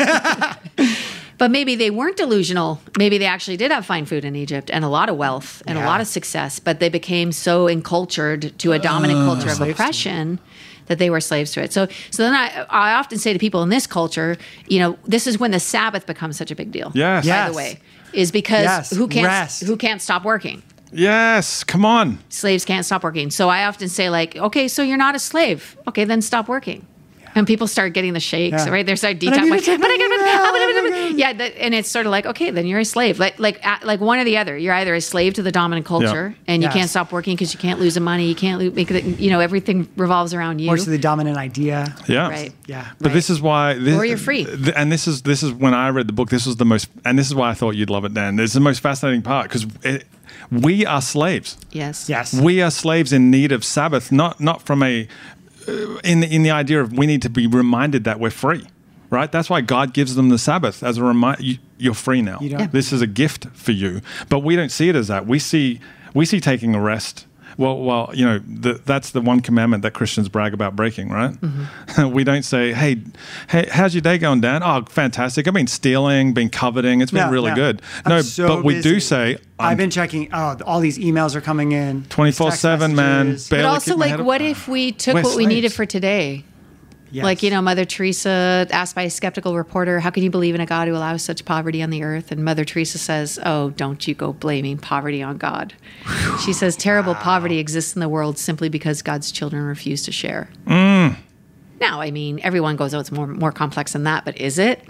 But maybe they weren't delusional. Maybe they actually did have fine food in Egypt and a lot of wealth and a lot of success, but they became so encultured to a dominant culture of oppression that they were slaves to it. So, so then I, I often say to people in this culture, you know, this is when the Sabbath becomes such a big deal. Yes. By Yes. the way, is because Yes. who can't Rest. who can't stop working? Yes. Come on. Slaves can't stop working. So I often say like, okay, so you're not a slave. Okay, then stop working. And people start getting the shakes, Yeah. right? They start But I detox. need Like, to but I my gotta- yeah, that, and it's sort of like, okay, then you're a slave. Like, like, uh, like one or the other. You're either a slave to the dominant culture, and you Yes. can't stop working because you can't lose the money. You can't lo- make it. You know, everything revolves around you. Or to the dominant idea. Yeah. Right. Yeah. But this is why, this, Or you're free. th- and this is this is when I read the book. This was the most, and this is why I thought you'd love it, Dan. This is the most fascinating part because we are slaves. yes. Yes. We are slaves in need of Sabbath, not not from a uh, in the, in the idea of we need to be reminded that we're free, right? That's why God gives them the Sabbath as a reminder. You, you're free now. You Yeah. This is a gift for you, but we don't see it as that. We see we see taking a rest. Well, well, you know, the, that's the one commandment that Christians brag about breaking, right? Mm-hmm. [LAUGHS] we don't say, "Hey, hey, how's your day going, Dan? Oh, fantastic! I've been stealing, been coveting. It's been No, really no. good." I'm no, so but we do say, I've I'm been checking. Oh, all these emails are coming in. twenty four seven, man. But also, like, head up. what if we took We're what we needed for today? Yes. Like, you know, Mother Teresa asked by a skeptical reporter, How can you believe in a God who allows such poverty on the earth? And Mother Teresa says, Oh, don't you go blaming poverty on God. she says, Terrible poverty exists in the world simply because God's children refuse to share. Mm. Now, I mean, everyone goes, Oh, it's more, more complex than that, but is it?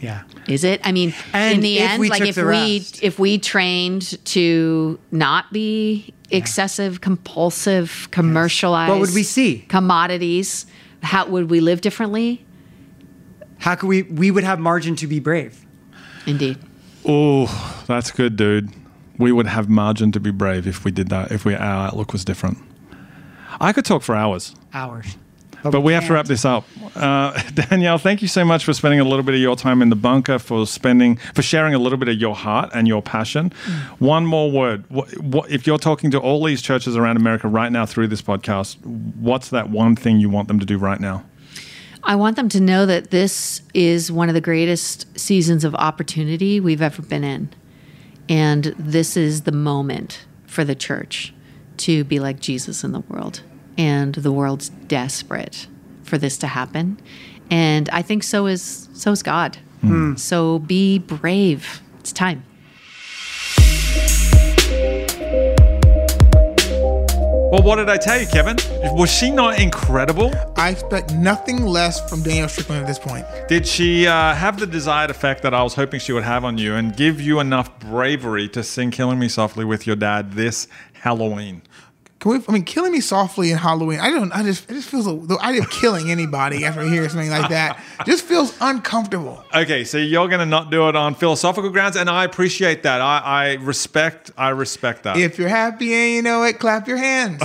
Yeah. Is it? I mean, And in the end, we like if we rest. if we trained to not be excessive, compulsive, commercialized, What would we see? Commodities. How would we live differently? How could we? We would have margin to be brave. Indeed. Oh, that's good, dude. We would have margin to be brave if we did that. If we our outlook was different. I could talk for hours, Hours. But we have to wrap this up. Uh, [LAUGHS] Danielle, thank you so much for spending a little bit of your time in the bunker, for spending, for sharing a little bit of your heart and your passion. One more word: what, what, if you're talking to all these churches around America right now through this podcast, what's that one thing you want them to do right now? I want them to know that this is one of the greatest seasons of opportunity we've ever been in. And this is the moment for the church to be like Jesus in the world. And the world's desperate for this to happen. And I think so is so is God. So be brave. It's time. Well, what did I tell you, Kevin? Was she not incredible? I expect nothing less from Danielle Strickland at this point. Did she uh, have the desired effect that I was hoping she would have on you and give you enough bravery to sing Killing Me Softly with your dad this Halloween? Can we? I mean, killing me softly in Halloween. I don't. I just. It just feels the idea of killing anybody after hearing something like that just feels uncomfortable. Okay, so you're going to not do it on philosophical grounds, and I appreciate that. I, I respect. I respect that. If you're happy and you know it, clap your hands.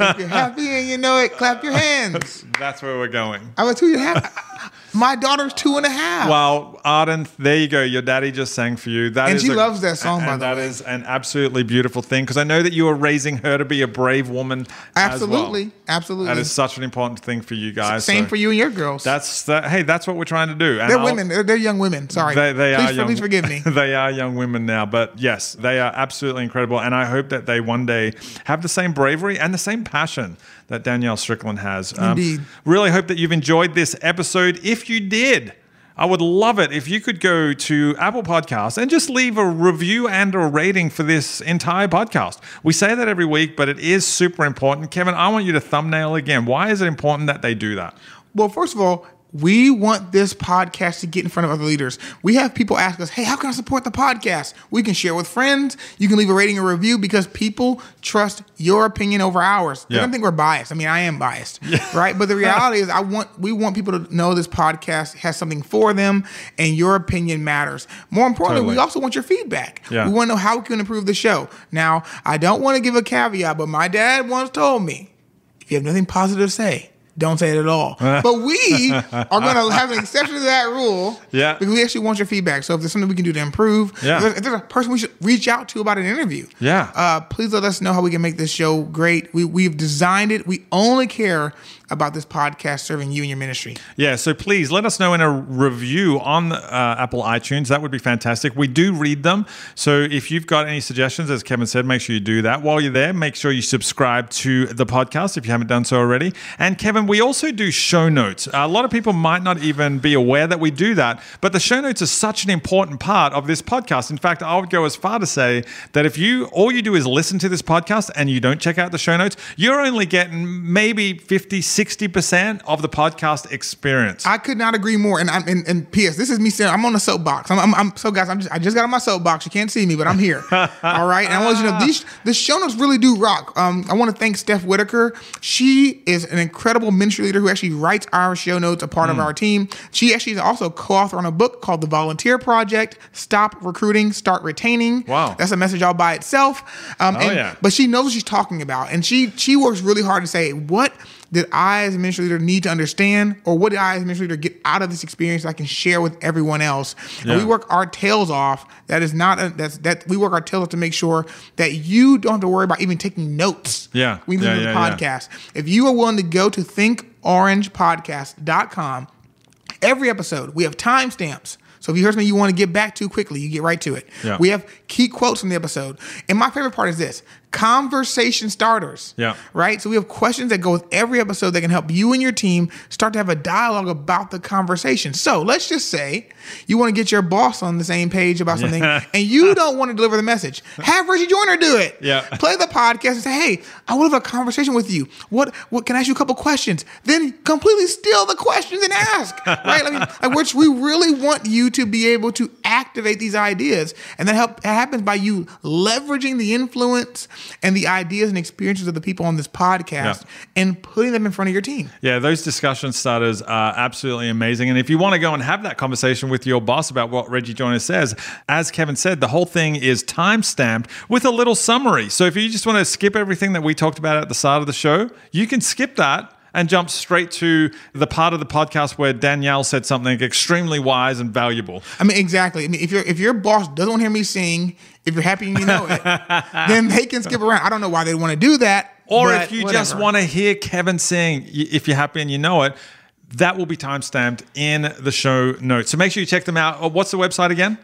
if you're happy and you know it, clap your [LAUGHS] hands. That's where we're going. I was and a half. My daughter's two and a half. Well, Arden, there you go. Your daddy just sang for you. That And is she a- loves that song, and by the that way. is an absolutely beautiful thing because I know that you are raising her to be a brave woman. as well. absolutely, absolutely. That is such an important thing for you guys. Same so for you and your girls. That's that. Hey, that's what we're trying to do. And they're I'll- women. They're, they're young women. Sorry. They, they please, are young. please forgive me. [LAUGHS] they are young women now, but yes, they are absolutely incredible, and I hope that they one day have the same bravery and the same passion that Danielle Strickland has. Um, Indeed. Really hope that you've enjoyed this episode. If you did. I would love it if you could go to Apple Podcasts and just leave a review and a rating for this entire podcast. We say that every week, but it is super important. Kevin, I want you to thumbnail again. Why is it important that they do that? Well, first of all, we want this podcast to get in front of other leaders. We have people ask us, hey, how can I support the podcast? We can share with friends. You can leave a rating or review because people trust your opinion over ours. They Yeah. don't think we're biased. I mean, I am biased, [LAUGHS] right? But the reality is, I want we want people to know this podcast has something for them, and your opinion matters. More importantly, we also want your feedback. Yeah. We want to know how we can improve the show. Now, I don't want to give a caveat, but my dad once told me, if you have nothing positive to say, don't say it at all. [LAUGHS] but we are going to have an exception to that rule. Yeah. Because we actually want your feedback. So if there's something we can do to improve, Yeah. if, there's, if there's a person we should reach out to about an interview, Yeah. uh, please let us know how we can make this show great. We, we've designed it. We only care about this podcast serving you and your ministry. Yeah, so please let us know in a review on uh, Apple iTunes. That would be fantastic. We do read them. So if you've got any suggestions, as Kevin said, make sure you do that. While you're there, make sure you subscribe to the podcast if you haven't done so already. And Kevin, we also do show notes. a lot of people might not even be aware that we do that, but the show notes are such an important part of this podcast. In fact, I would go as far to say that if you all you do is listen to this podcast and you don't check out the show notes, you're only getting maybe 50, 60% of the podcast experience. I could not agree more. And I'm and, and P.S. This is me saying I'm on a soapbox. I'm, I'm, I'm so guys. I'm just I just got on my soapbox. You can't see me, but I'm here. [LAUGHS] All right. And I want you to know these the show notes really do rock. Um, I want to thank Steph Whitaker. She is an incredible ministry leader who actually writes our show notes, a part Hmm. of our team. She actually is also co-author on a book called The Volunteer Project: Stop Recruiting, Start Retaining. Wow. That's a message all by itself. Um, Oh, and- yeah. But she knows what she's talking about, and she she works really hard to say what did I as a ministry leader need to understand, or what did I as a ministry leader get out of this experience that I can share with everyone else? And Yeah. we work our tails off. That is not a, that's that we work our tails off to make sure that you don't have to worry about even taking notes. Yeah. we Yeah, listen to the podcast. If you are willing to go to thinkorangepodcast.com every episode we have timestamps so if you heard something you want to get back to quickly you get right to it Yeah. we have key quotes from the episode and my favorite part is this conversation starters Yeah. right so we have questions that go with every episode that can help you and your team start to have a dialogue about the conversation so let's just say you want to get your boss on the same page about something [LAUGHS] and you don't want to deliver the message have Reggie Joiner do it Yeah. [LAUGHS] play the podcast and say, "Hey, I want to have a conversation with you. What? What can I ask you a couple questions?" Then completely steal the questions and ask. [LAUGHS] Right? I mean, like, which we really want you to be able to activate these ideas, and then help that happens by you leveraging the influence and the ideas and experiences of the people on this podcast Yeah. and putting them in front of your team. Yeah, those discussion starters are absolutely amazing. And if you want to go and have that conversation with your boss about what Reggie Joiner says, as Kevin said, the whole thing is time stamped with a little summary. So if you just want to skip everything that we talked about at the start of the show, you can skip that and jump straight to the part of the podcast where Danielle said something extremely wise and valuable. I mean, exactly. I mean, if your if your boss doesn't want to hear me sing, if you're happy and you know it, [LAUGHS] then they can skip around. I don't know why they want to do that. Or if you just want to hear Kevin sing, if you're happy and you know it, that will be timestamped in the show notes. So make sure you check them out. Uh, What's the website again?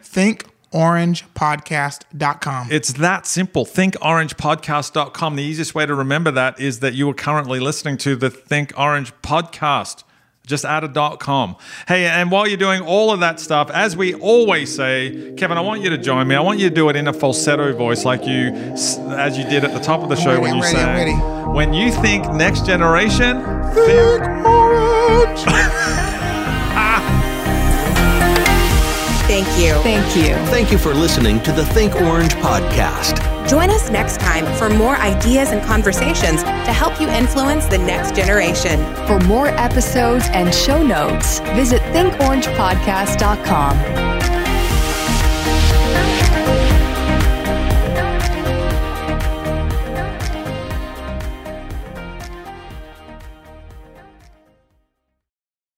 thinkorangepodcast.com. It's that simple. ThinkOrangePodcast.com. The easiest way to remember that is that you are currently listening to the Think Orange podcast. Just add a dot com. Hey, and while you're doing all of that stuff, as we always say, Kevin, I want you to join me. I want you to do it in a falsetto voice, like you, as you did at the top of the show ready, when you ready, I'm sang. ready. When you think next generation, Think orange. [LAUGHS] Thank you. Thank you. Thank you for listening to the Think Orange podcast. Join us next time for more ideas and conversations to help you influence the next generation. For more episodes and show notes, visit thinkorangepodcast.com.